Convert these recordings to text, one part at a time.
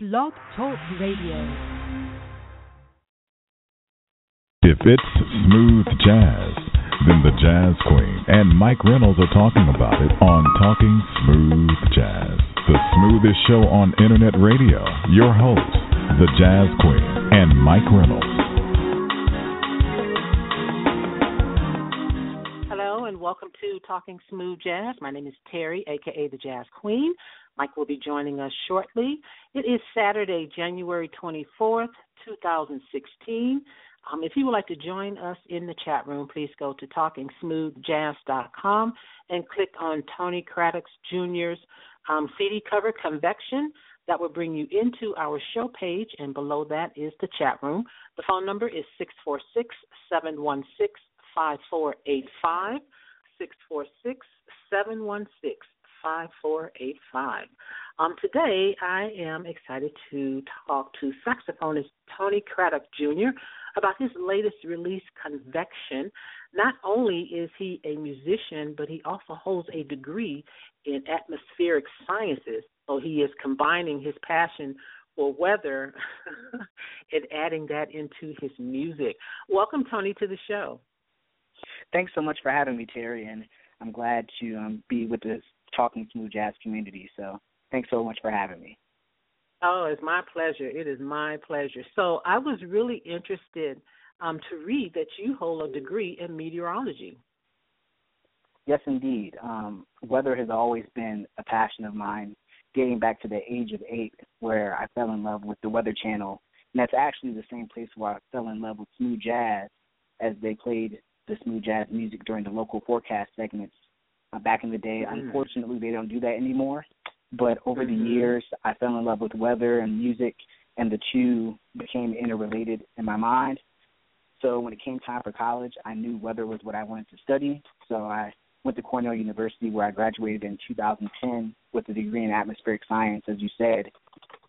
Blog Talk Radio. If it's smooth jazz, then the Jazz Queen and Mike Reynolds are talking about it on Talking Smooth Jazz, the smoothest show on internet radio. Your hosts, the Jazz Queen and Mike Reynolds. To Talking Smooth Jazz. My name is Terry, aka the Jazz Queen. Mike will be joining us shortly. It is Saturday, January 24th, 2016. Um, if you would like to join us in the chat room, please go to talkingsmoothjazz.com and click on Tony Craddock Jr.'s um, CD cover, Convection. That will bring you into our show page, and below that is the chat room. The phone number is 646 716 5485. 646 716 5485. Um, today, I am excited to talk to saxophonist Tony Craddock Jr. about his latest release, Convection. Not only is he a musician, but he also holds a degree in atmospheric sciences. So he is combining his passion for weather and adding that into his music. Welcome, Tony, to the show. Thanks so much for having me, Terry, and I'm glad to um, be with this Talking Smooth Jazz community. So thanks so much for having me. Oh, it's my pleasure. It is my pleasure. So I was really interested um, to read that you hold a degree in meteorology. Yes, indeed. Um, weather has always been a passion of mine, dating back to the age of eight, where I fell in love with the Weather Channel. And that's actually the same place where I fell in love with smooth jazz as they played the smooth jazz music during the local forecast segments uh, back in the day. Mm. Unfortunately, they don't do that anymore. But over mm-hmm. the years, I fell in love with weather and music, and the two became interrelated in my mind. So when it came time for college, I knew weather was what I wanted to study. So I went to Cornell University, where I graduated in 2010 with a degree in atmospheric science, as you said.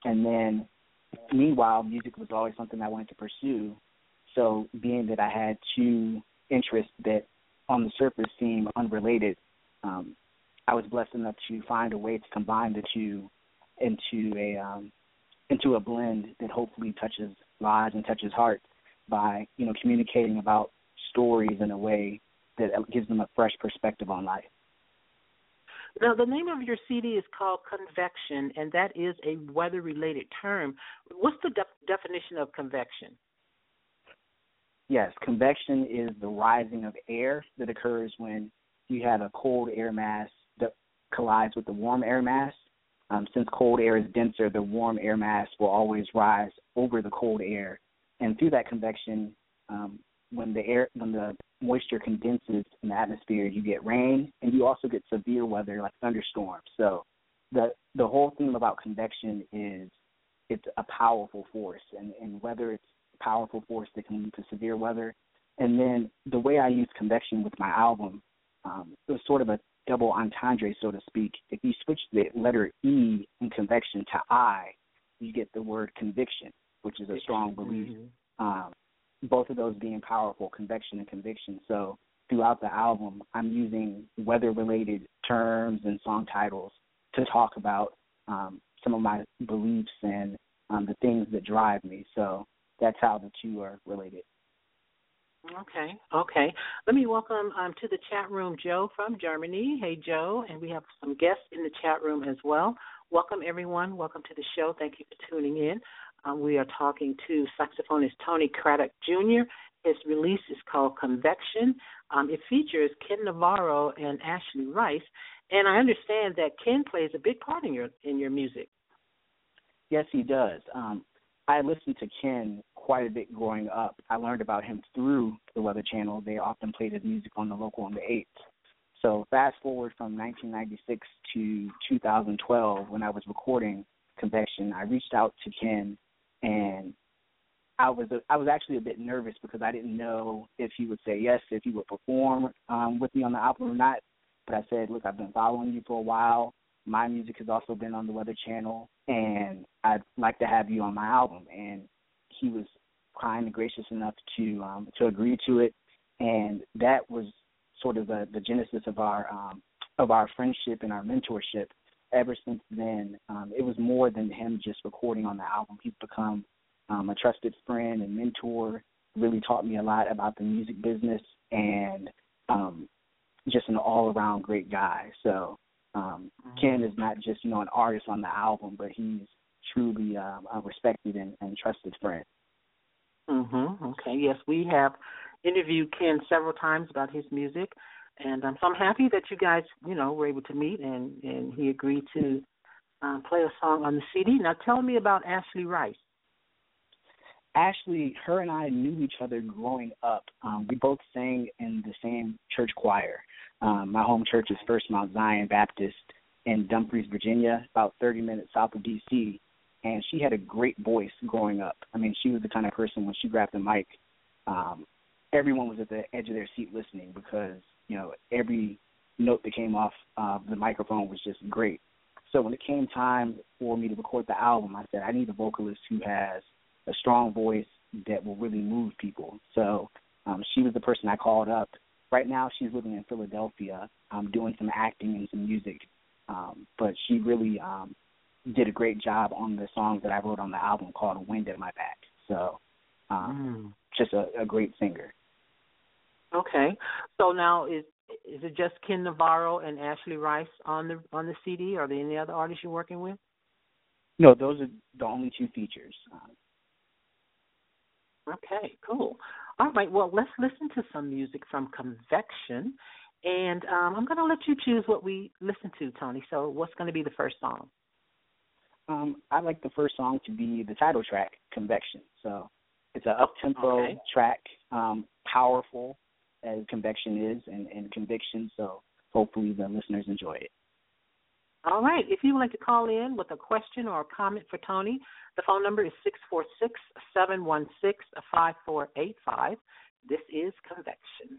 And then, meanwhile, music was always something I wanted to pursue. So, being that I had two interests that on the surface seem unrelated, um, I was blessed enough to find a way to combine the two into a um, into a blend that hopefully touches lives and touches hearts by you know communicating about stories in a way that gives them a fresh perspective on life. Now, the name of your CD is called Convection, and that is a weather related term. What's the de- definition of convection? Yes, convection is the rising of air that occurs when you have a cold air mass that collides with the warm air mass. Um, since cold air is denser, the warm air mass will always rise over the cold air, and through that convection, um, when the air when the moisture condenses in the atmosphere, you get rain, and you also get severe weather like thunderstorms. So, the the whole theme about convection is it's a powerful force, and and whether it's powerful force that can lead to severe weather, and then the way I use convection with my album um, it was sort of a double entendre, so to speak. If you switch the letter E in convection to I, you get the word conviction, which is a strong belief. Mm-hmm. Um, both of those being powerful, convection and conviction. So throughout the album, I'm using weather-related terms and song titles to talk about um, some of my beliefs and um, the things that drive me. So that's how the two are related. Okay, okay. Let me welcome um, to the chat room Joe from Germany. Hey, Joe, and we have some guests in the chat room as well. Welcome, everyone. Welcome to the show. Thank you for tuning in. Um, we are talking to saxophonist Tony Craddock Jr. His release is called Convection. Um, it features Ken Navarro and Ashley Rice, and I understand that Ken plays a big part in your in your music. Yes, he does. Um, I listened to Ken quite a bit growing up. I learned about him through the Weather Channel. They often played his music on the local on the 8th. So fast forward from 1996 to 2012 when I was recording Convection, I reached out to Ken and I was a, I was actually a bit nervous because I didn't know if he would say yes, if he would perform um, with me on the album or not. But I said, look, I've been following you for a while. My music has also been on the Weather Channel, and I'd like to have you on my album. And he was kind and gracious enough to um, to agree to it, and that was sort of the, the genesis of our um, of our friendship and our mentorship. ever since then, um, it was more than him just recording on the album. He's become um, a trusted friend and mentor. Really taught me a lot about the music business and um, just an all-around great guy. So um, mm-hmm. Ken is not just you know an artist on the album, but he's truly um, a respected and, and trusted friend. Mhm. Okay. Yes, we have interviewed Ken several times about his music, and um, so I'm happy that you guys, you know, were able to meet and and he agreed to um, play a song on the CD. Now, tell me about Ashley Rice. Ashley, her and I knew each other growing up. Um, we both sang in the same church choir. Um, my home church is First Mount Zion Baptist in Dumfries, Virginia, about 30 minutes south of D.C. And she had a great voice growing up. I mean, she was the kind of person when she grabbed the mic, um, everyone was at the edge of their seat listening because you know every note that came off uh, the microphone was just great. So when it came time for me to record the album, I said I need a vocalist who has a strong voice that will really move people. So um, she was the person I called up. Right now, she's living in Philadelphia, um, doing some acting and some music. Um, but she really um, did a great job on the song that I wrote on the album called "Wind at My Back." So, um, mm. just a, a great singer. Okay, so now is is it just Ken Navarro and Ashley Rice on the on the CD? Are there any other artists you're working with? No, those are the only two features. Okay, cool. All right, well, let's listen to some music from Convection, and um, I'm going to let you choose what we listen to, Tony. So, what's going to be the first song? Um, I'd like the first song to be the title track, Convection. So, it's an up tempo okay. track, um, powerful, as convection is and, and conviction. So hopefully the listeners enjoy it. All right. If you would like to call in with a question or a comment for Tony, the phone number is six four six seven one six five four eight five. This is Convection.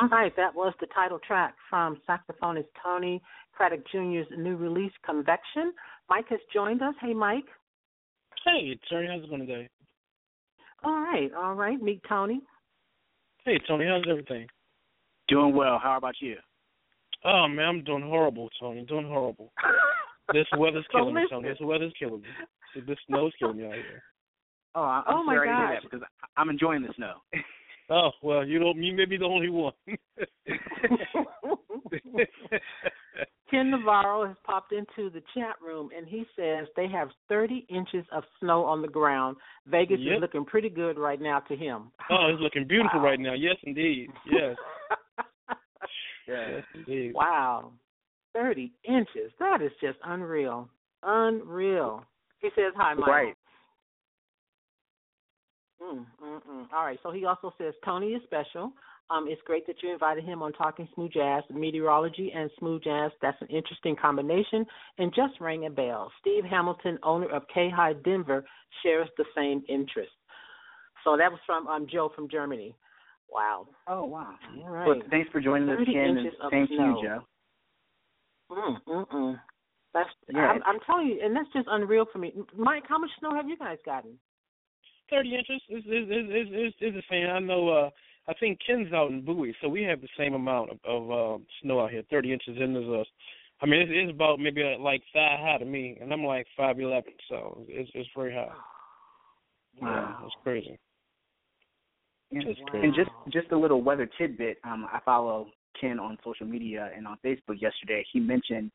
All right, that was the title track from saxophonist Tony Craddock Jr.'s new release, Convection. Mike has joined us. Hey, Mike. Hey, Terry, how's it going today? All right, all right. Meet Tony. Hey, Tony, how's everything? Doing well. How about you? Oh man, I'm doing horrible, Tony. Doing horrible. this weather's killing me, Tony. This weather's killing me. This snow's killing me out here. Oh, I'm oh my sorry gosh. to hear that because I'm enjoying the snow. Oh well, you don't. You may be the only one. Ken Navarro has popped into the chat room and he says they have 30 inches of snow on the ground. Vegas Yep. is looking pretty good right now to him. oh, it's looking beautiful Wow. right now. Yes, indeed. Yes. Yes, indeed. wow. 30 inches. That is just unreal. Unreal. He says hi, Mike. Right. Mm, mm, mm. All right. So he also says Tony is special. Um, it's great that you invited him on Talking Smooth Jazz, meteorology and smooth jazz. That's an interesting combination, and just rang a bell. Steve Hamilton, owner of K High Denver, shares the same interest. So that was from um, Joe from Germany. Wow. Oh wow. All right. Well, thanks for joining us, 30 Ken. And inches of you, snow. Joe. Mm, mm, mm. That's Yeah. I'm, I'm telling you, and that's just unreal for me. Mike, how much snow have you guys gotten? Thirty inches is is is is is, the same. I know. uh I think Ken's out in Bowie, so we have the same amount of, of uh, snow out here. Thirty inches, and there's I mean, it's, it's about maybe uh, like thigh high to me, and I'm like five eleven, so it's it's very high. Yeah, Wow. it's crazy. And, Just and just just a little weather tidbit. Um, I follow Ken on social media and on Facebook yesterday. He mentioned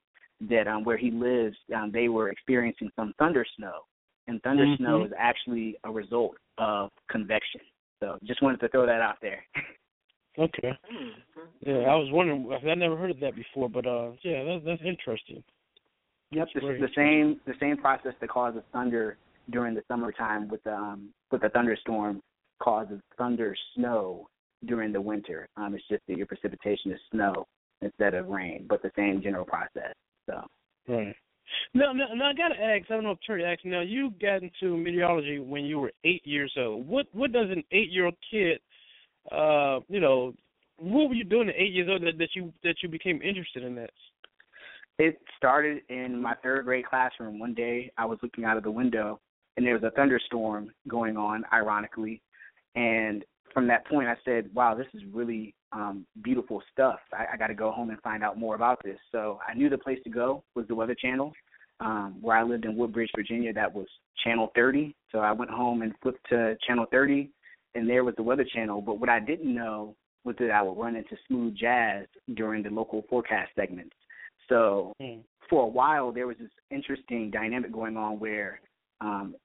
that um, where he lives, um, they were experiencing some thunder snow, and thunder Mhm. snow is actually a result of convection. So just wanted to throw that out there. Okay. Mm, Yeah, I was wondering. I never heard of that before, but uh, yeah, that's that's interesting. Yep, That's this is the same the same process that causes thunder during the summertime with the um with the thunderstorm causes thunder snow during the winter. Um it's just that your precipitation is snow instead of rain, but the same general process. So Right. Now, now, now I gotta ask. I don't know if Terry asked. Now, you got into meteorology when you were eight years old. What what does an eight year old kid, uh, you know, what were you doing at eight years old that, that you that you became interested in that? it started in my third grade classroom. One day I was looking out of the window and there was a thunderstorm going on, ironically. And from that point I said, Wow, this is really um beautiful stuff. I, I gotta go home and find out more about this. So I knew the place to go was the Weather Channel. Um, where I lived in Woodbridge, Virginia, that was channel thirty. So I went home and flipped to channel thirty and there was the Weather Channel. But what I didn't know was that I would run into smooth jazz during the local forecast segments. So Mm. for a while there was this interesting dynamic going on where um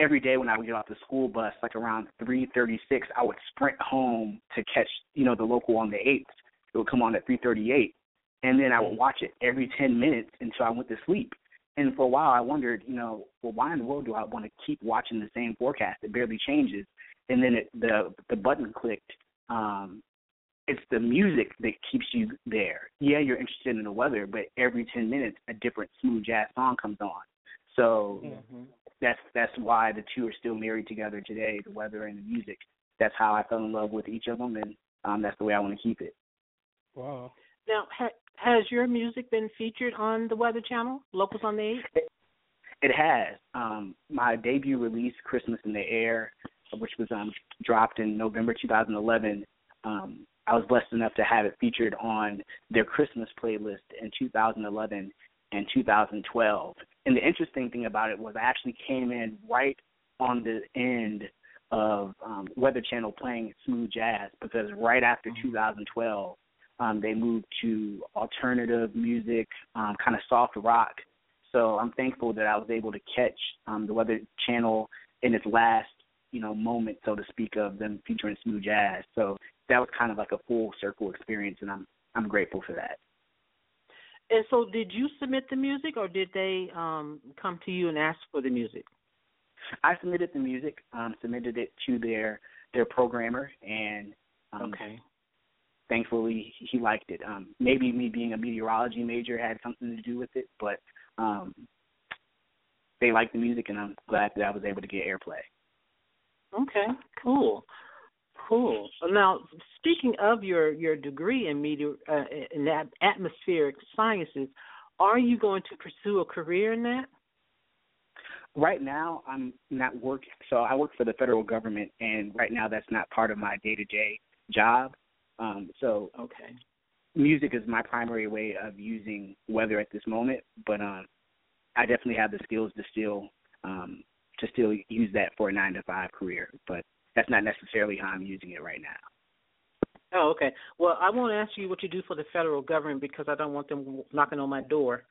every day when I would get off the school bus, like around three thirty six, I would sprint home to catch, you know, the local on the eighth. It would come on at three thirty eight. And then I would watch it every ten minutes until I went to sleep. And for a while I wondered, you know, well why in the world do I want to keep watching the same forecast? It barely changes. And then it, the the button clicked. Um it's the music that keeps you there. Yeah, you're interested in the weather, but every ten minutes a different smooth jazz song comes on. So Mm-hmm. That's that's why the two are still married together today, the weather and the music. That's how I fell in love with each of them, and um, that's the way I want to keep it. Wow. Now, ha- has your music been featured on the Weather Channel, Locals on the Eight? It has. Um, my debut release, Christmas in the Air, which was um, dropped in November 2011. Um, I was blessed enough to have it featured on their Christmas playlist in 2011 and 2012. And the interesting thing about it was I actually came in right on the end of um, Weather Channel playing smooth jazz because right after 2012, um, they moved to alternative music, um, kind of soft rock. So I'm thankful that I was able to catch um, the Weather Channel in its last, you know, moment, so to speak, of them featuring smooth jazz. So that was kind of like a full circle experience, and I'm I'm grateful for that. And so, did you submit the music, or did they um, come to you and ask for the music? I submitted the music, um, submitted it to their their programmer, and um, Okay. thankfully he liked it. Um, maybe me being a meteorology major had something to do with it, but um, they liked the music, and I'm glad that I was able to get airplay. Okay. Cool. Cool. Now, speaking of your your degree in media uh, in atmospheric sciences, are you going to pursue a career in that? Right now, I'm not working. So I work for the federal government, and right now that's not part of my day to day job. Um, so okay, music is my primary way of using weather at this moment, but um, I definitely have the skills to still um, to still use that for a nine to five career. But that's not necessarily how I'm using it right now. Oh, okay. Well, I won't ask you what you do for the federal government because I don't want them knocking on my door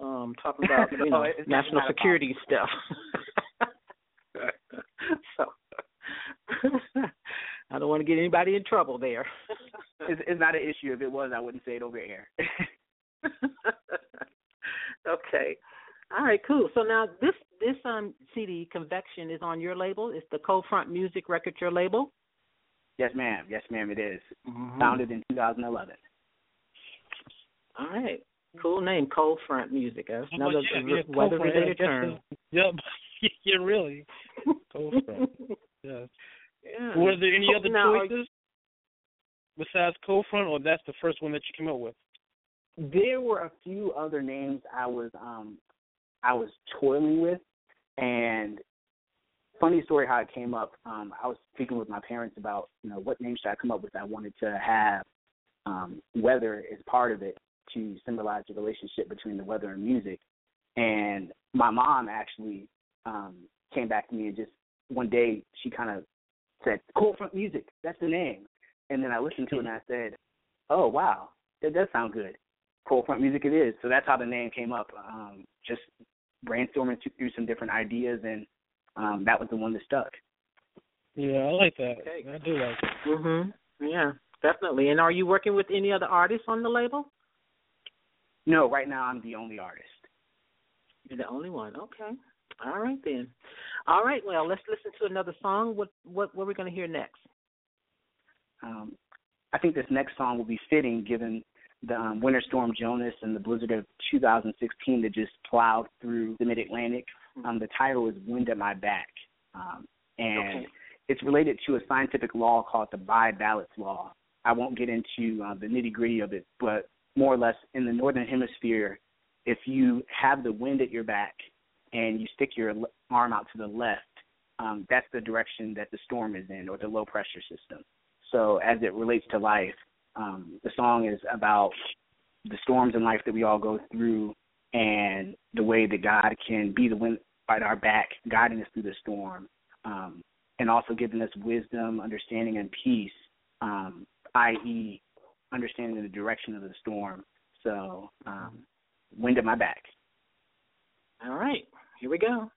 um, talking about you know oh, national security stuff. so I don't want to get anybody in trouble there. it's, it's not an issue. If it was, I wouldn't say it over here. okay. All right, cool. So now this this um CD Convection is on your label. It's the Cold Front Music record your label. Yes, ma'am. Yes, ma'am. It is. Mm-hmm. Founded in 2011. All right. Cool name, Cold Front Music. That's another yeah, yeah, weather related term. Yep. yeah, really. Cold Front. Yeah. Yeah. Were there any other now, choices besides Cold Front, or that's the first one that you came up with? There were a few other names I was um I was toiling with, and funny story how it came up. Um, I was speaking with my parents about you know what name should I come up with. I wanted to have um, weather as part of it to symbolize the relationship between the weather and music. And my mom actually um, came back to me and just one day she kind of said, "Cold Front Music, that's the name." And then I listened to it and I said, "Oh wow, that does sound good." Cold Front Music it is. So that's how the name came up. Um, just brainstorming through some different ideas, and um, that was the one that stuck. Yeah, I like that. Okay. I do like it. Mhm. Yeah, definitely. And are you working with any other artists on the label? No, right now I'm the only artist. You're the only one. Okay. All right then. All right. Well, let's listen to another song. What what what are we going to hear next? Um, I think this next song will be fitting given the um, winter storm Jonas and the blizzard of 2016 that just plowed through the Mid Atlantic. Mm-hmm. Um, the title is "Wind at My Back," um, and okay. it's related to a scientific law called the Buys Ballot law. I won't get into uh, the nitty gritty of it, but more or less in the northern hemisphere, if you have the wind at your back and you stick your arm out to the left, um, that's the direction that the storm is in or the low pressure system. So as it relates to life, um, the song is about the storms in life that we all go through and the way that God can be the wind at our back, guiding us through the storm, um, and also giving us wisdom, understanding, and peace, um, i.e., understanding the direction of the storm. So, um, wind at my back. All right, here we go.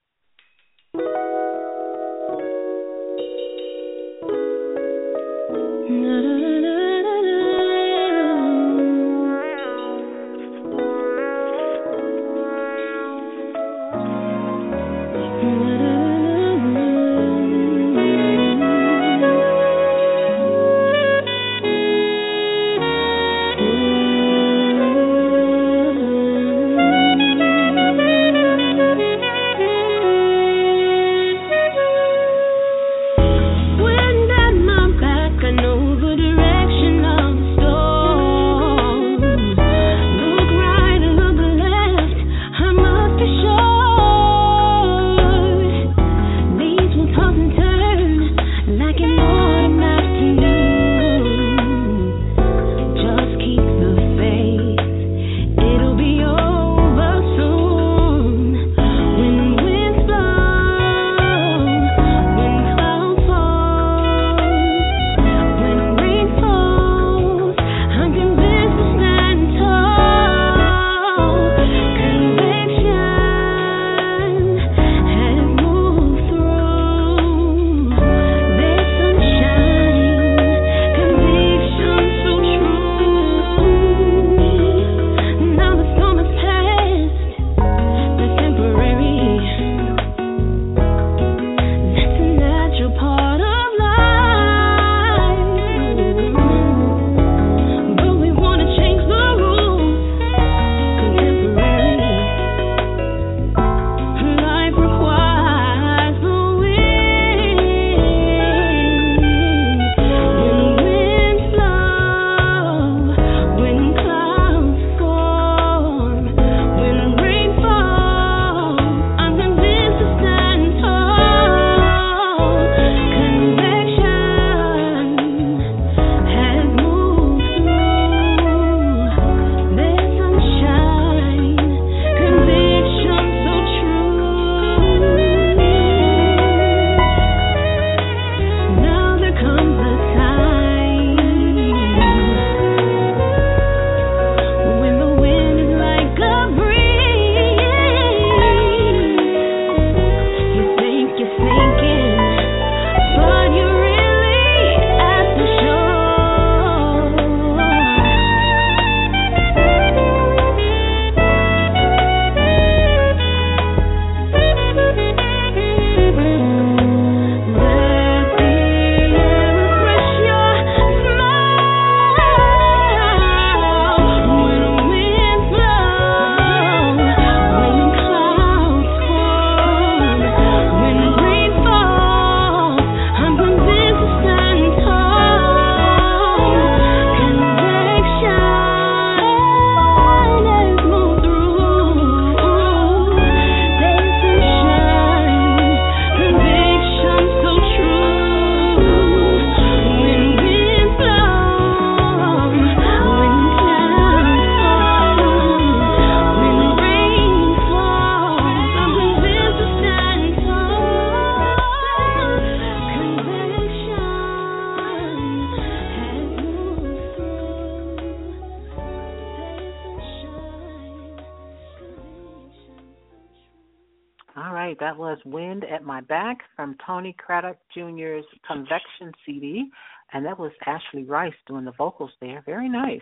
Tony Craddock Jr.'s Convection CD, and that was Ashley Rice doing the vocals there. Very nice.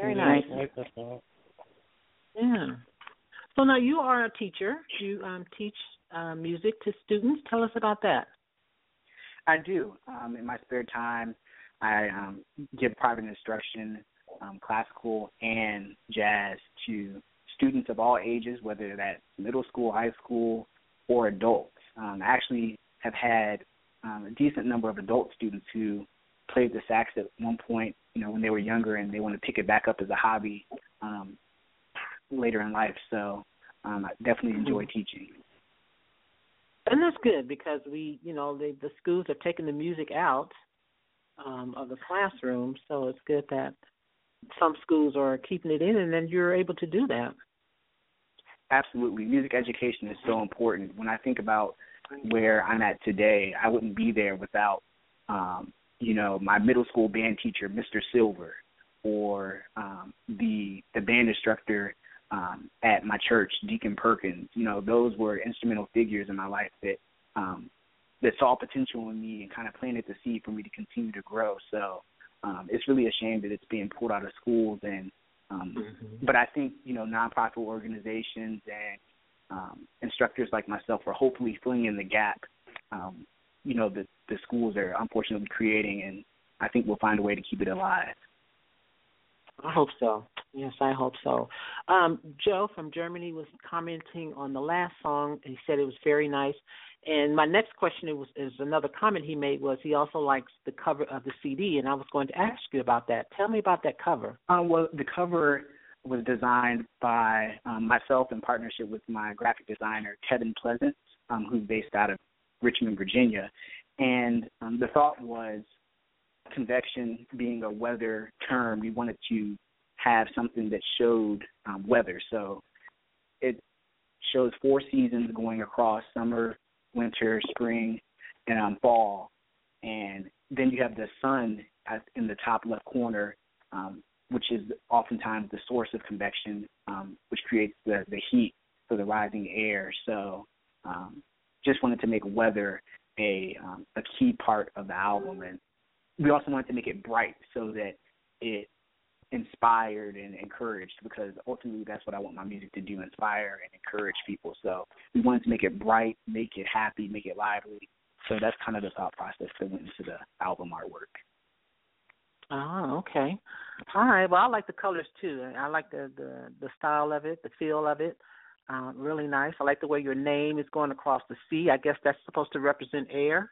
Very nice. Yeah. So now you are a teacher. You um, teach uh, music to students. Tell us about that. I do. Um, in my spare time, I um, give private instruction, um, classical and jazz to students of all ages, whether that's middle school, high school, or adults. Um, I actually have had um, a decent number of adult students who played the sax at one point, you know, when they were younger, and they want to pick it back up as a hobby um, later in life. So um, I definitely enjoy mm-hmm. teaching. And that's good because we, you know, the the schools are taking the music out um, of the classroom, so it's good that some schools are keeping it in, and then you're able to do that. Absolutely. Music education is so important. When I think about where I'm at today, I wouldn't be there without um, you know, my middle school band teacher, Mr. Silver, or um the the band instructor um at my church, Deacon Perkins. You know, those were instrumental figures in my life that um that saw potential in me and kind of planted the seed for me to continue to grow. So um it's really a shame that it's being pulled out of schools and um, mm-hmm. But I think you know nonprofit organizations and um, instructors like myself are hopefully filling in the gap. Um, you know the the schools are unfortunately creating, and I think we'll find a way to keep it alive. I hope so. Yes, I hope so. Um, Joe from Germany was commenting on the last song, and he said it was very nice. And my next question was is another comment he made was he also likes the cover of the CD, and I was going to ask you about that. Tell me about that cover. Uh, well, the cover was designed by um, myself in partnership with my graphic designer Kevin Pleasant, um, who's based out of Richmond, Virginia. And um, the thought was convection being a weather term, we wanted to have something that showed um, weather. So it shows four seasons going across summer, winter, spring, and um, fall. And then you have the sun in the top left corner, um, which is oftentimes the source of convection, um, which creates the, the heat for the rising air. So um, just wanted to make weather a um, a key part of the album, and we also wanted to make it bright so that it inspired and encouraged because ultimately that's what I want my music to do inspire and encourage people. So we wanted to make it bright, make it happy, make it lively. So that's kind of the thought process that went into the album artwork. Oh, okay. All right. Well, I like the colors too. I like the the the style of it, the feel of it. Uh, really nice. I like the way your name is going across the sea. I guess that's supposed to represent air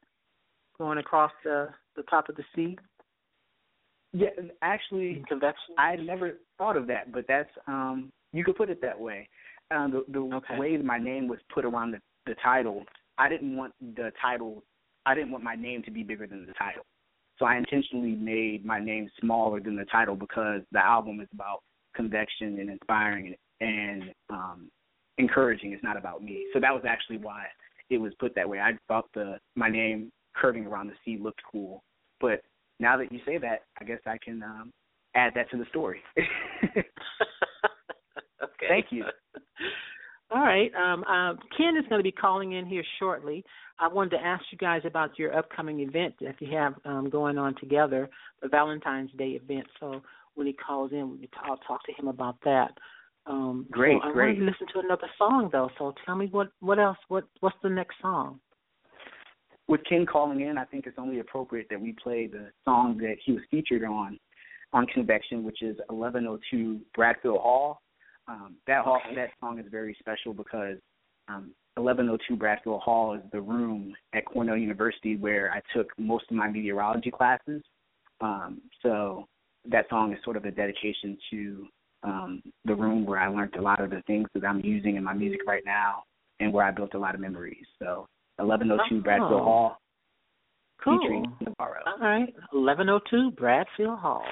going across the the top of the sea. Yeah, actually, convection. I never thought of that, but that's um you could put it that way. Um, the the okay. way my name was put around the the title, I didn't want the title. I didn't want my name to be bigger than the title, so I intentionally made my name smaller than the title because the album is about convection and inspiring and um encouraging. It's not about me. So that was actually why it was put that way. I thought the my name curving around the sea looked cool, but now that you say that, I guess I can um, add that to the story. okay. Thank you. All right. Um, uh, Ken is going to be calling in here shortly. I wanted to ask you guys about your upcoming event that you have um, going on together, the Valentine's Day event. So when he calls in, I'll talk to him about that. Um, great, so I great. wanted to listen to another song though. So tell me what what else? What what's the next song? With Ken calling in, I think it's only appropriate that we play the song that he was featured on on Convection, which is 1102 Bradfield Hall. Um, that hall, okay. that song is very special because um, 1102 Bradfield Hall is the room at Cornell University where I took most of my meteorology classes. Um, so that song is sort of a dedication to um, the room where I learned a lot of the things that I'm using in my music right now, and where I built a lot of memories. So 1102 oh. Bradfield Hall, cool. All right, 1102 Bradfield Hall.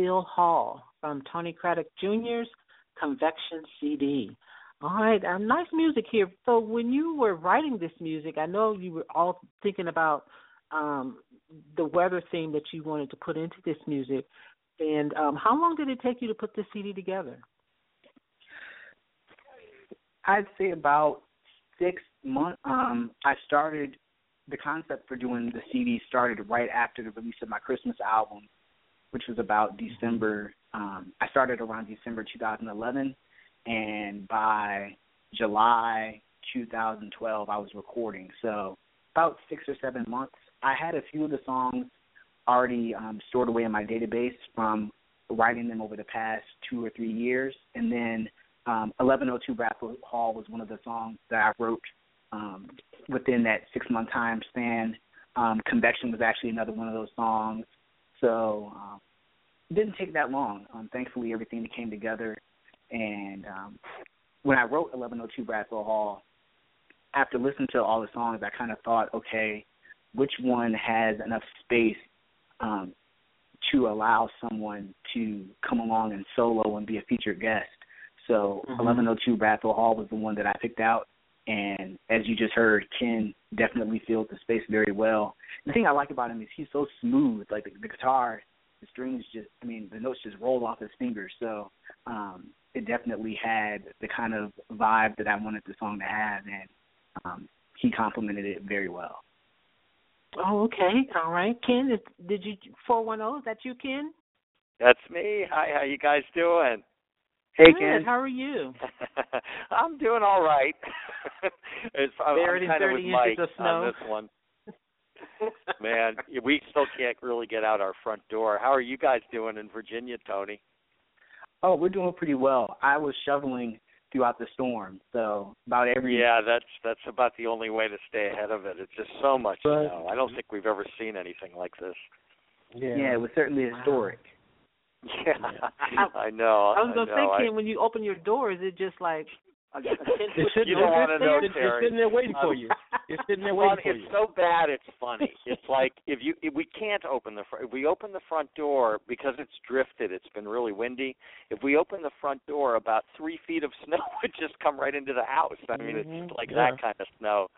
Bradfield Hall from Tony Craddock Jr.'s Convection CD. All right, um, nice music here. So when you were writing this music, I know you were all thinking about um, the weather theme that you wanted to put into this music. And um, how long did it take you to put this CD together? I'd say about six months. Um, I started the concept for doing the CD started right after the release of my Christmas album, which was about December. Um, I started around December 2011, and by July 2012, I was recording. So about six or seven months. I had a few of the songs already um, stored away in my database from writing them over the past two or three years, and then um, 1102 Bradfield Hall was one of the songs that I wrote um, within that six month time span. Um, Convection was actually another one of those songs. So um, it didn't take that long. Um, thankfully, everything came together. And um, when I wrote 1102 Bradfield Hall, after listening to all the songs, I kind of thought, okay, which one has enough space um, to allow someone to come along and solo and be a featured guest? So mm-hmm. 1102 Bradfield Hall was the one that I picked out. And as you just heard, Ken definitely fills the space very well. The thing I like about him is he's so smooth. Like the, the guitar, the strings just, I mean, the notes just roll off his fingers. So um, it definitely had the kind of vibe that I wanted the song to have, and um, he complimented it very well. Oh, okay, all right, Ken. Did you four one zero? Is that you, Ken? That's me. Hi, how you guys doing? Hey, Good. Ken. How are you? I'm doing all right. it's, I'm, I'm kind in of with 30 Mike inches of snow. on this one. Man, we still can't really get out our front door. How are you guys doing in Virginia, Tony? Oh, we're doing pretty well. I was shoveling throughout the storm, so about every Yeah, that's that's about the only way to stay ahead of it. It's just so much But- snow. I don't think we've ever seen anything like this. Yeah. yeah, it was certainly historic. Yeah, I know. I was gonna know. say, I- Ken, when you open your door, is it just like a, a It's sitting You don't there. wanna know, It's, it's sitting there waiting for you. It's sitting there waiting for it's you. so bad it's funny. It's like if you if we can't open the front if we open the front door because it's drifted, it's been really windy. If we open the front door, about three feet of snow would just come right into the house. I mean, Mhm. it's like Yeah. that kind of snow.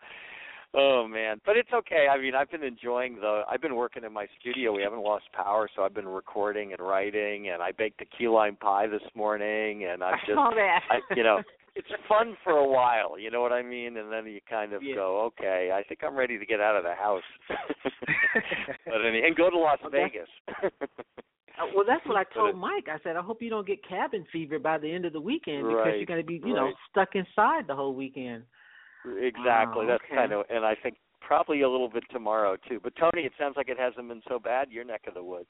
Oh man, but it's okay. I mean, I've been enjoying the. I've been working in my studio. We haven't lost power, so I've been recording and writing. And I baked a key lime pie this morning, and I've I just saw that. I, you know, it's fun for a while, you know what I mean? And then you kind of Yeah. go, okay, I think I'm ready to get out of the house. but any, and go to Las. Vegas. Uh, well, that's what I told it- Mike. I said, I hope you don't get cabin fever by the end of the weekend because Right, you're going to be, you know, stuck inside the whole weekend. Exactly. Oh, That's okay. kind of, and I think probably a little bit tomorrow too. But Tony, it sounds like it hasn't been so bad. Your neck of the woods.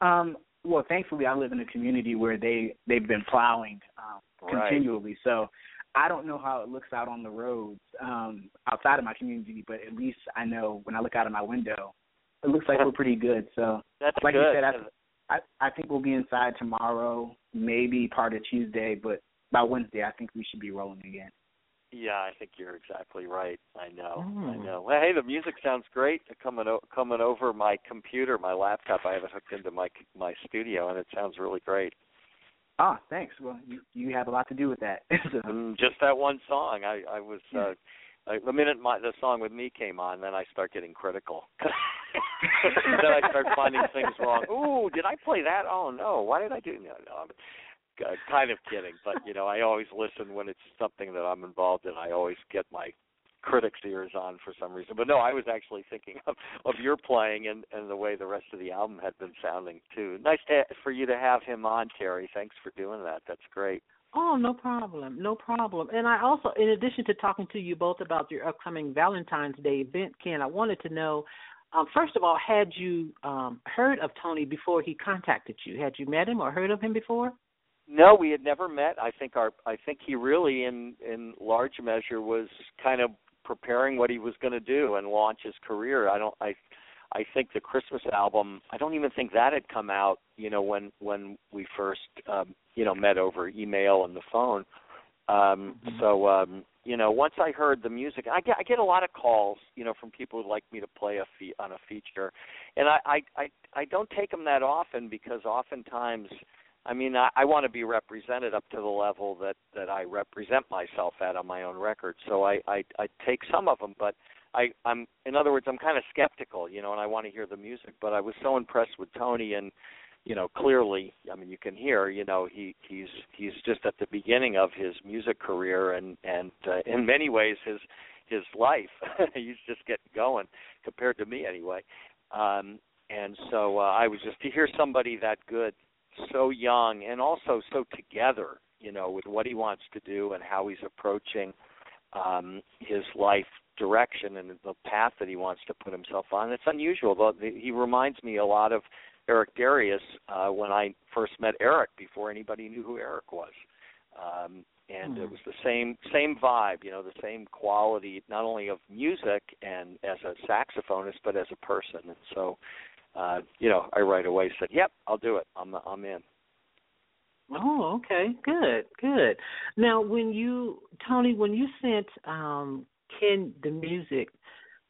Um, well, thankfully, I live in a community where they they've been plowing um, Right. continually. So I don't know how it looks out on the roads um, outside of my community, but at least I know when I look out of my window, it looks like we're pretty good. So That's like good. you said, I, I I think we'll be inside tomorrow, maybe part of Tuesday, but by Wednesday, I think we should be rolling again. Yeah, I think you're exactly right. I know. I Mm. know. Well, hey, the music sounds great. Coming o- coming over my computer, my laptop. I have it hooked into my my studio, and it sounds really great. Ah, thanks. Well, you you have a lot to do with that. so, Mm, just that one song. I I was uh I, the minute my the song with me came on, then I start getting critical. then I start finding things wrong. Ooh, did I play that? Oh no, why did I do? No, no. Uh, kind of kidding, but you know, I always listen when it's something that I'm involved in. I always get my critics' ears on for some reason. But no, I was actually thinking of of your playing and and the way the rest of the album had been sounding too. Nice to, for you to have him on, Terry. Thanks for doing that. That's great. Oh, no problem, no problem. And I also, in addition to talking to you both about your upcoming Valentine's Day event, Ken, I wanted to know, um, first of all, had you um, heard of Tony before he contacted you? Had you met him or heard of him before? No, we had never met. I think our I think he really in in large measure was kind of preparing what he was going to do and launch his career. I don't I I think the Christmas album, I don't even think that had come out, you know, when when we first um, you know, met over email and the phone. Um Mhm. so um you know, once I heard the music, I get I get a lot of calls, you know, from people who'd like me to play a fe- on a feature, and I I I, I don't take them that often because oftentimes. I mean, I, I want to be represented up to the level that that I represent myself at on my own record. So I I, I take some of them, but I I'm in other words I'm kind of skeptical, you know, and I want to hear the music. But I was so impressed with Tony, and you know, clearly, I mean, you can hear, you know, he he's he's just at the beginning of his music career, and and uh, in many ways his his life. he's just getting going compared to me anyway. Um, and so uh, I was just to hear somebody that good, so young, and also so together, you know, with what he wants to do and how he's approaching um, his life direction and the path that he wants to put himself on. It's unusual. Though he reminds me a lot of Eric Darius uh, when I first met Eric before anybody knew who Eric was. Um, and it was the same same vibe, you know, the same quality not only of music and as a saxophonist but as a person. And so uh, you know, I right away said, "Yep, I'll do it. I'm I'm in." Oh, okay, good, good. Now, when you, Tony, when you sent um, Ken the music,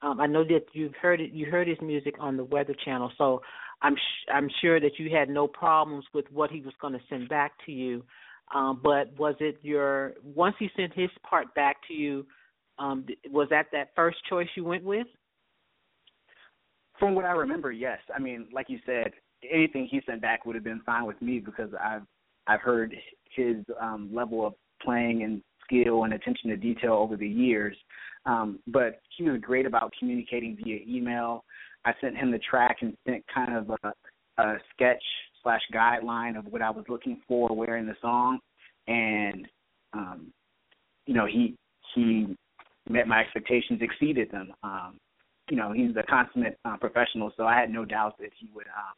um, I know that you've heard it. You heard his music on the Weather Channel, so I'm sh- I'm sure that you had no problems with what he was going to send back to you. Um, but was it your once he sent his part back to you? Um, was that that first choice you went with? From what I remember, yes. I mean, like you said, anything he sent back would have been fine with me because I've I've heard his um, level of playing and skill and attention to detail over the years. Um, but he was great about communicating via email. I sent him the track and sent kind of a, a sketch slash guideline of what I was looking for where in the song, and um, you know he he met my expectations, exceeded them. Um, you know he's a consummate uh, professional, so I had no doubt that he would uh,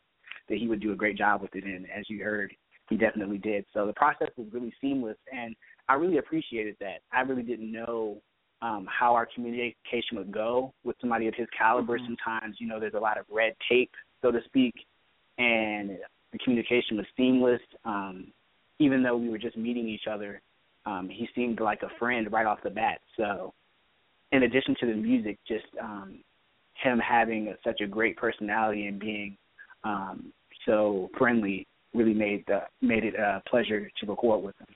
that he would do a great job with it. And as you heard, he definitely did. So the process was really seamless, and I really appreciated that. I really didn't know um, how our communication would go with somebody of his caliber. Mm-hmm. Sometimes, you know, there's a lot of red tape, so to speak, and the communication was seamless. Um, even though we were just meeting each other, um, he seemed like a friend right off the bat. So, in addition to the music, just um, him having such a great personality and being um, so friendly really made the made it a pleasure to record with him.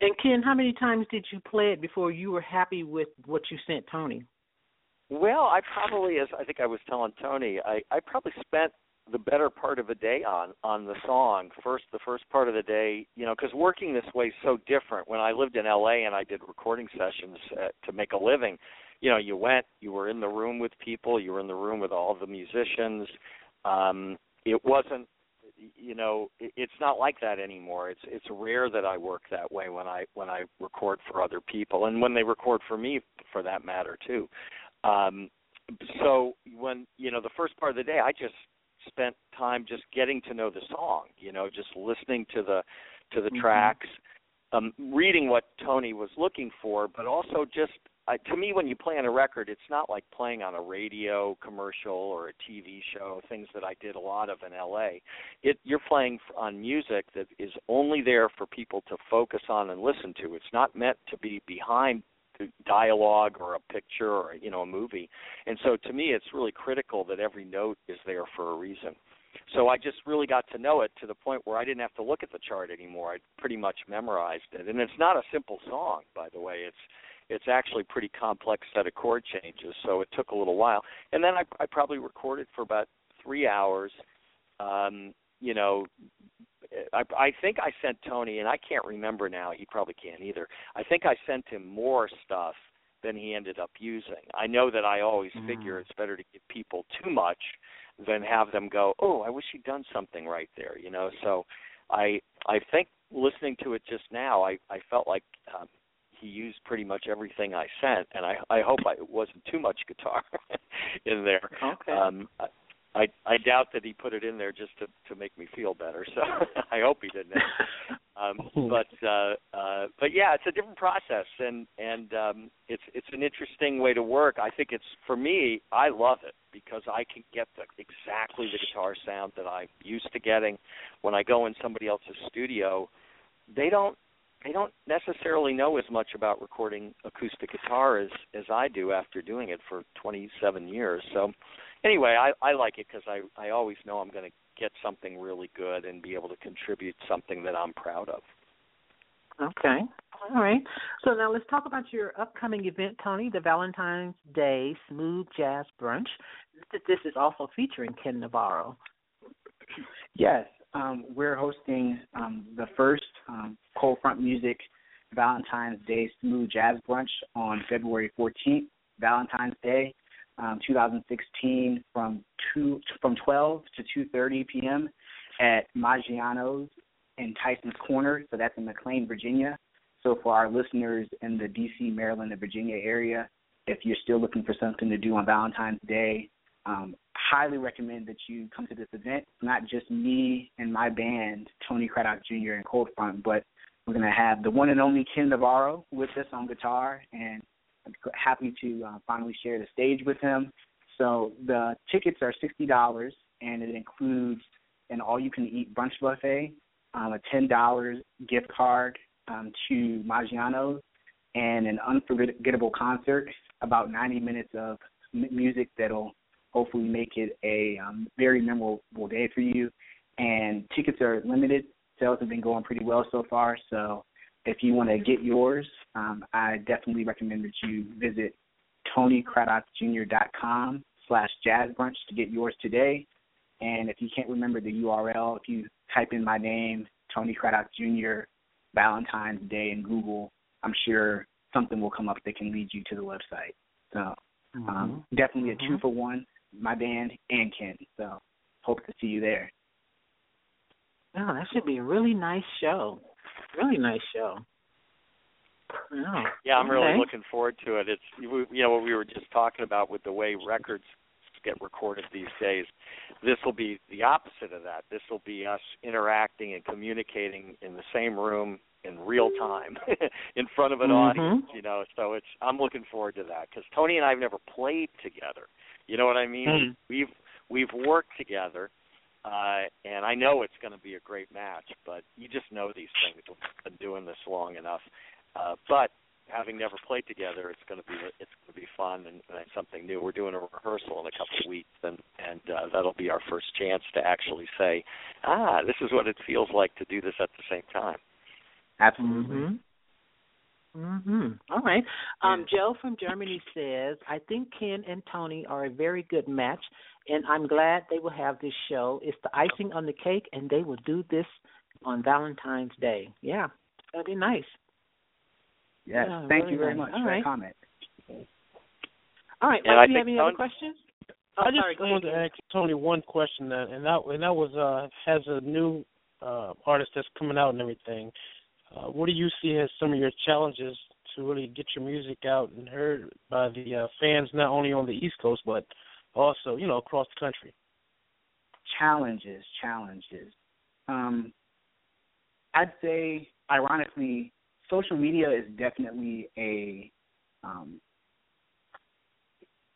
And Ken, how many times did you play it before you were happy with what you sent Tony? Well, I probably, as I think I was telling Tony, I I probably spent the better part of a day on on the song. First, the first part of the day, you know, because working this way is so different. When I lived in L.A. and I did recording sessions uh, to make a living, you know, you went, you were in the room with people, you were in the room with all the musicians. Um, it wasn't you know it, it's not like that anymore it's it's rare that i work that way when i when i record for other people and when they record for me for that matter too um so when you know the first part of the day i just spent time just getting to know the song you know just listening to the to the mm-hmm. tracks um reading what tony was looking for but also just uh, to me, when you play on a record, it's not like playing on a radio commercial or a TV show, things that I did a lot of in LA. It you're playing on music that is only there for people to focus on and listen to. It's not meant to be behind dialogue or a picture or you know a movie. And so to me, it's really critical that every note is there for a reason. So I just really got to know it to the point where I didn't have to look at the chart anymore. I pretty much memorized it. And it's not a simple song, by the way. It's it's actually a pretty complex set of chord changes, so it took a little while. And then I, I probably recorded for about three hours. Um, you know, I, I think I sent Tony, and I can't remember now. He probably can't either. I think I sent him more stuff than he ended up using. I know that I always mm. figure it's better to give people too much than have them go, "Oh, I wish he'd done something right there," you know. So, I I think listening to it just now, I I felt like um, he used pretty much everything I sent, and I I hope I, it wasn't too much guitar in there. Okay. Um, I I doubt that he put it in there just to to make me feel better. So I hope he didn't. Um, but uh, uh, but yeah, it's a different process, and and um, it's it's an interesting way to work. I think it's for me. I love it because I can get the exactly the guitar sound that I'm used to getting when I go in somebody else's studio. They don't they don't necessarily know as much about recording acoustic guitar as as I do after doing it for 27 years. So anyway, I I like it because I I always know I'm going to get something really good and be able to contribute something that I'm proud of. Okay. All right. So now let's talk about your upcoming event, Tony, the Valentine's Day Smooth Jazz Brunch. This is also featuring Ken Navarro. Yes, um, we're hosting um, the first um, Cold Front Music Valentine's Day Smooth Jazz Brunch on February 14th, Valentine's Day, um, 2016, from two from 12 to 2:30 p.m. at Maggiano's in Tysons Corner. So that's in McLean, Virginia. So for our listeners in the D.C., Maryland, and Virginia area, if you're still looking for something to do on Valentine's Day, um, highly recommend that you come to this event. Not just me and my band, Tony Craddock Jr. and Cold Front, but we're going to have the one and only Ken Navarro with us on guitar, and I'm happy to uh, finally share the stage with him. So the tickets are sixty dollars, and it includes an all-you-can-eat brunch buffet, um, a ten dollars gift card um, to Maggiano's, and an unforgettable concert. About ninety minutes of music that'll hopefully make it a um, very memorable day for you. And tickets are limited. Sales have been going pretty well so far. So if you want to get yours, um, I definitely recommend that you visit TonyCraddockJr.com slash jazz brunch to get yours today. And if you can't remember the URL, if you type in my name, Tony Craddock Jr., Valentine's Day in Google, I'm sure something will come up that can lead you to the website. So um, mm-hmm. definitely a two mm-hmm. for one my band, and Ken. So hope to see you there. Oh, that should be a really nice show. Really nice show. Oh, yeah, I'm okay. really looking forward to it. It's you know what we were just talking about with the way records get recorded these days. This will be the opposite of that. This will be us interacting and communicating in the same room in real time in front of an mm-hmm. audience. You know, so it's I'm looking forward to that because Tony and I have never played together. You know what I mean? Mm. We've we've worked together, uh, and I know it's going to be a great match. But you just know these things. We've been doing this long enough. Uh, but having never played together, it's going to be it's going to be fun and, and something new. We're doing a rehearsal in a couple of weeks, and and uh, that'll be our first chance to actually say, ah, this is what it feels like to do this at the same time. Absolutely. Mm-hmm. Mm-hmm. All right. Um, Joe from Germany says, I think Ken and Tony are a very good match, and I'm glad they will have this show. It's the icing on the cake, and they will do this on Valentine's Day. Yeah, that'd be nice. Yes. Yeah, Thank really you very nice. much All for right. that comment. All right. And Mike, do you have any Tony- other questions? Oh, I just sorry, wanted to ask Tony one question, that, and that and that was uh has a new uh artist that's coming out and everything. Uh, what do you see as some of your challenges to really get your music out and heard by the uh, fans, not only on the East Coast but also you know across the country? Challenges, challenges. Um, I'd say, ironically, social media is definitely a um,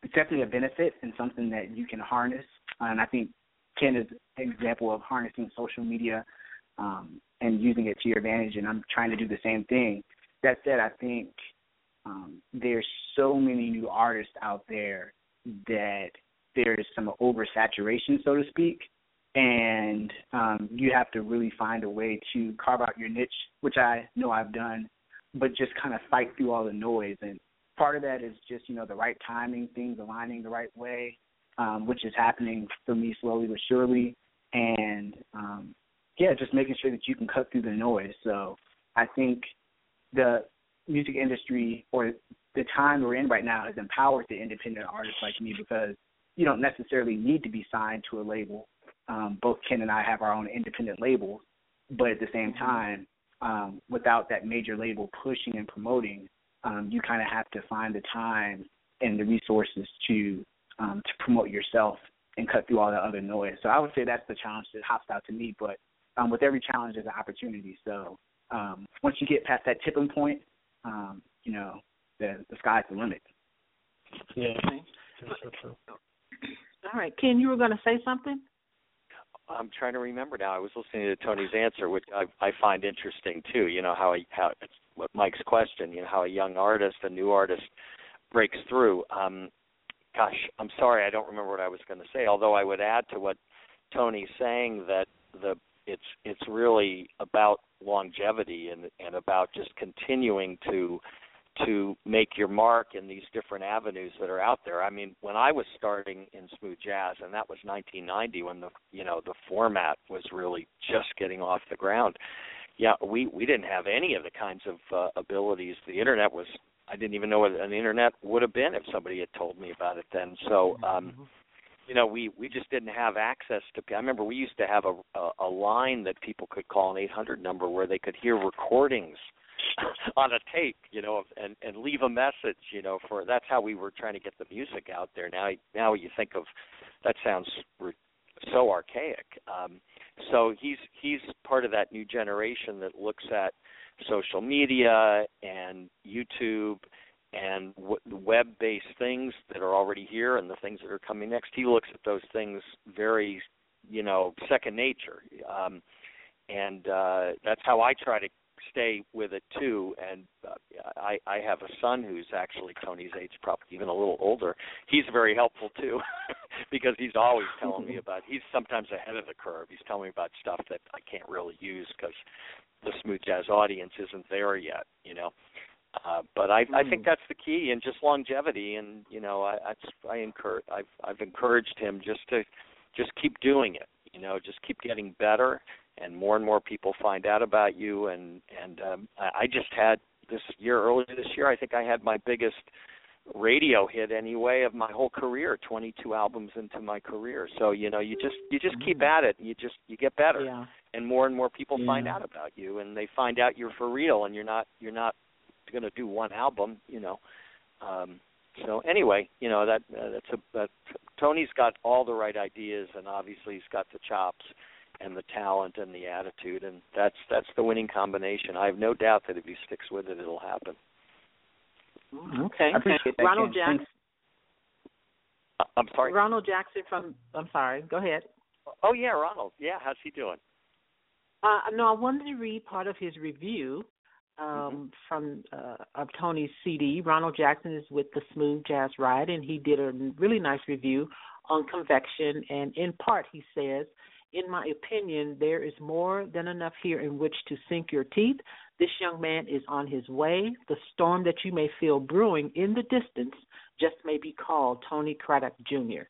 it's definitely a benefit and something that you can harness. And I think Ken is an example of harnessing social media um, and using it to your advantage. And I'm trying to do the same thing. That said, I think um, there's so many new artists out there that there's some oversaturation, so to speak, and um, you have to really find a way to carve out your niche, which I know I've done, but just kind of fight through all the noise. And part of that is just you know the right timing, things aligning the right way, um, which is happening for me slowly but surely, and um, yeah, just making sure that you can cut through the noise. So I think the music industry or the time we're in right now has empowered the independent artists like me because you don't necessarily need to be signed to a label. Um, both Ken and I have our own independent labels, but at the same time, um, without that major label pushing and promoting, um, you kind of have to find the time and the resources to um, to promote yourself and cut through all the other noise. So I would say that's the challenge that hops out to me. But um, with every challenge, there's an opportunity. So um, once you get past that tipping point, um, you know, the the sky's the limit. Yeah. Okay. All right, Ken, you were going to say something? I'm trying to remember now. I was listening to Tony's answer, which I I find interesting too. You know how he, how it's what Mike's question. You know how a young artist, a new artist, breaks through. Um, gosh, I'm sorry, I don't remember what I was going to say. Although I would add to what Tony's saying that the it's it's really about longevity and and about just continuing to to make your mark in these different avenues that are out there. I mean, when I was starting in smooth jazz, and that was 1990, when the you know the format was really just getting off the ground. Yeah, we we didn't have any of the kinds of uh, abilities. The internet was. I didn't even know what an internet would have been if somebody had told me about it then. So. um mm-hmm. You know, we we just didn't have access to. I remember we used to have a a, a line that people could call an 800 number where they could hear recordings on a tape, you know, and and leave a message, you know, for that's how we were trying to get the music out there. Now now you think of that sounds so archaic. Um so he's he's part of that new generation that looks at social media and YouTube and w- web-based things that are already here and the things that are coming next. He looks at those things very, you know, second nature. Um, and uh, that's how I try to stay with it too. And uh, I, I have a son who's actually Tony's age, probably even a little older. He's very helpful too, because he's always telling me about. He's sometimes ahead of the curve. He's telling me about stuff that I can't really use because the smooth jazz audience isn't there yet. You know. Uh, but I, I think mm. that's the key, and just longevity. And you know, I, I, I encourage, I've, I've encouraged him just to, just keep doing it. You know, just keep getting better and more and more people find out about you and and um I, I just had this year earlier this year I think I had my biggest radio hit anyway of my whole career 22 albums into my career so you know you just you just keep mm-hmm. at it you just you get better yeah. and more and more people yeah. find out about you and they find out you're for real and you're not you're not going to do one album you know um so anyway you know that uh, that's a that Tony's got all the right ideas and obviously he's got the chops and the talent and the attitude, and that's that's the winning combination. I have no doubt that if he sticks with it, it'll happen. Okay. I appreciate Ronald Ken. Jackson. Uh, I'm sorry. Ronald Jackson from. I'm sorry. Go ahead. Oh yeah, Ronald. Yeah, how's he doing? Uh, no, I wanted to read part of his review um, mm-hmm. from uh, of Tony's CD. Ronald Jackson is with the Smooth Jazz Ride, and he did a really nice review on convection. And in part, he says in my opinion, there is more than enough here in which to sink your teeth. This young man is on his way. The storm that you may feel brewing in the distance just may be called Tony Craddock Jr.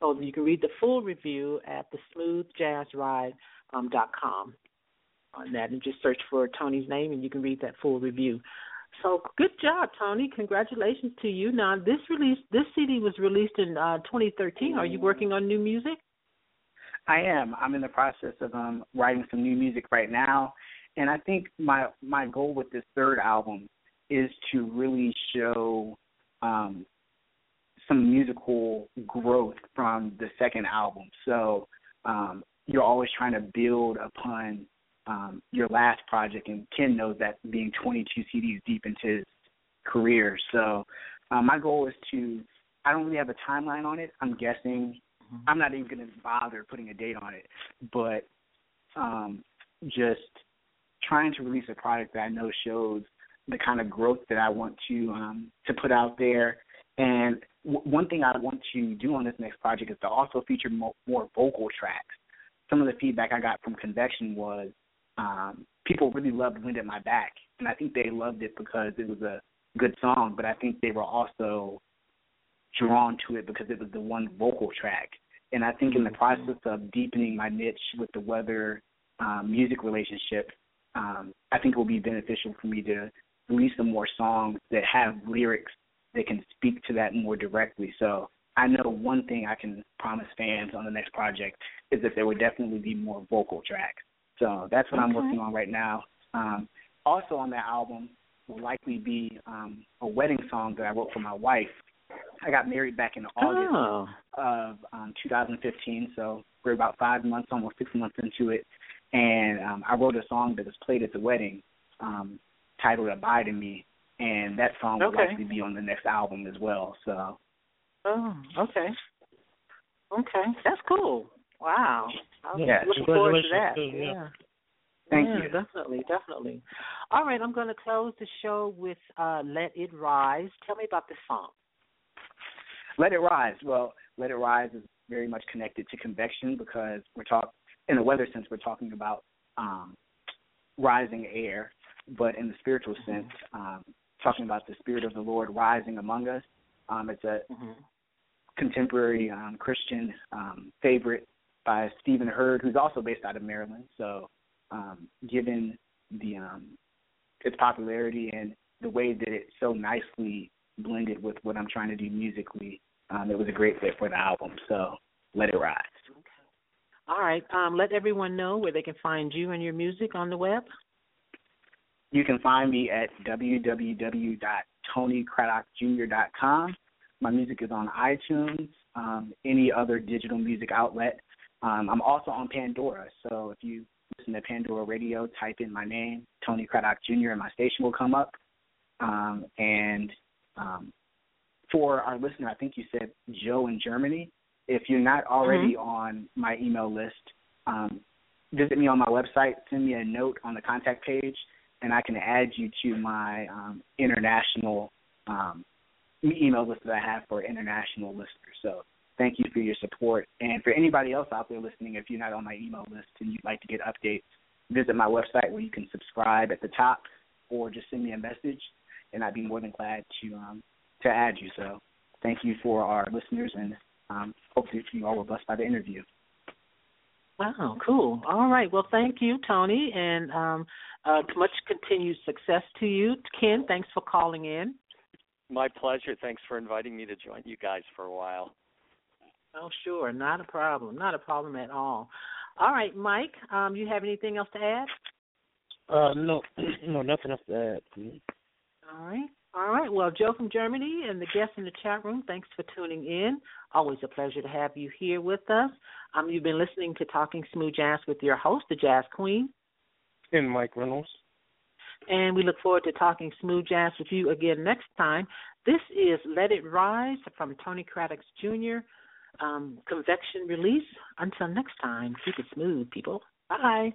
So you can read the full review at the smoothjazzride.com um, on that and just search for Tony's name and you can read that full review. So good job, Tony. Congratulations to you. Now this release this CD was released in uh 2013. Are you working on new music? I am. I'm in the process of um writing some new music right now, and I think my my goal with this third album is to really show um some musical growth from the second album. So um you're always trying to build upon um your last project and Ken knows that being 22 CDs deep into his career. So um, my goal is to I don't really have a timeline on it. I'm guessing Mm-hmm. I'm not even going to bother putting a date on it, but um, just trying to release a product that I know shows the kind of growth that I want to um, to put out there. And w- one thing I want to do on this next project is to also feature mo- more vocal tracks. Some of the feedback I got from Convection was um, people really loved "Wind at My Back," and I think they loved it because it was a good song. But I think they were also drawn to it because it was the one vocal track. And I think in the mm-hmm. process of deepening my niche with the weather um, music relationship, um, I think it will be beneficial for me to release some more songs that have lyrics that can speak to that more directly. So I know one thing I can promise fans on the next project is that there will definitely be more vocal tracks. So that's what okay. I'm working on right now. Um, also on that album will likely be um, a wedding song that I wrote for my wife I got married back in August oh. of um, 2015, so we're about five months, almost six months into it. And um, I wrote a song that was played at the wedding, um, titled "Abide in Me," and that song will okay. likely be on the next album as well. So. Oh, okay. Okay, that's cool. Wow. I'm yeah. looking forward to that. Too, yeah. yeah. Thank yeah, you. Definitely, definitely. All right, I'm going to close the show with uh, "Let It Rise." Tell me about this song. Let It Rise. Well, Let It Rise is very much connected to convection because we're talking in the weather sense. We're talking about um, rising air, but in the spiritual Mm-hmm. sense, um, talking about the Spirit of the Lord rising among us. Um, it's a Mm-hmm. contemporary um, Christian um, favorite by Stephen Hurd, who's also based out of Maryland. So, um, given the um, its popularity and the way that it so nicely blended with what I'm trying to do musically, um, it was a great fit for the album. So, let it rise. All right. Um, let everyone know where they can find you and your music on the web. You can find me at www.tonycraddockjr.com. My music is on iTunes, um, any other digital music outlet. Um, I'm also on Pandora, so if you listen to Pandora Radio, type in my name, Tony Craddock Jr., and my station will come up. Um, and um, for our listener, I think you said Joe in Germany. If you're not already on my email list, um, visit me on my website, send me a note on the contact page, and I can add you to my um, international um, email list that I have for international listeners. So thank you for your support. And for anybody else out there listening, if you're not on my email list and you'd like to get updates, visit my website where you can subscribe at the top or just send me a message, and I'd be more than glad to um, to add you. So thank you for our listeners, and um, hopefully for you all were blessed by the interview. Wow, cool. All right. Well, thank you, Tony, and um, uh, much continued success to you. Ken, thanks for calling in. My pleasure. Thanks for inviting me to join you guys for a while. Oh, sure. Not a problem. Not a problem at all. All right, Mike, um, you have anything else to add? Uh, no, no, nothing else to add. All right. All right. Well, Joe from Germany and the guests in the chat room, thanks for tuning in. Always a pleasure to have you here with us. Um, you've been listening to Talking Smooth Jazz with your host, the Jazz Queen. And Mike Reynolds. And we look forward to talking smooth jazz with you again next time. This is Let It Rise from Tony Craddock Jr. Um, convection release. Until next time, keep it smooth, people. Bye.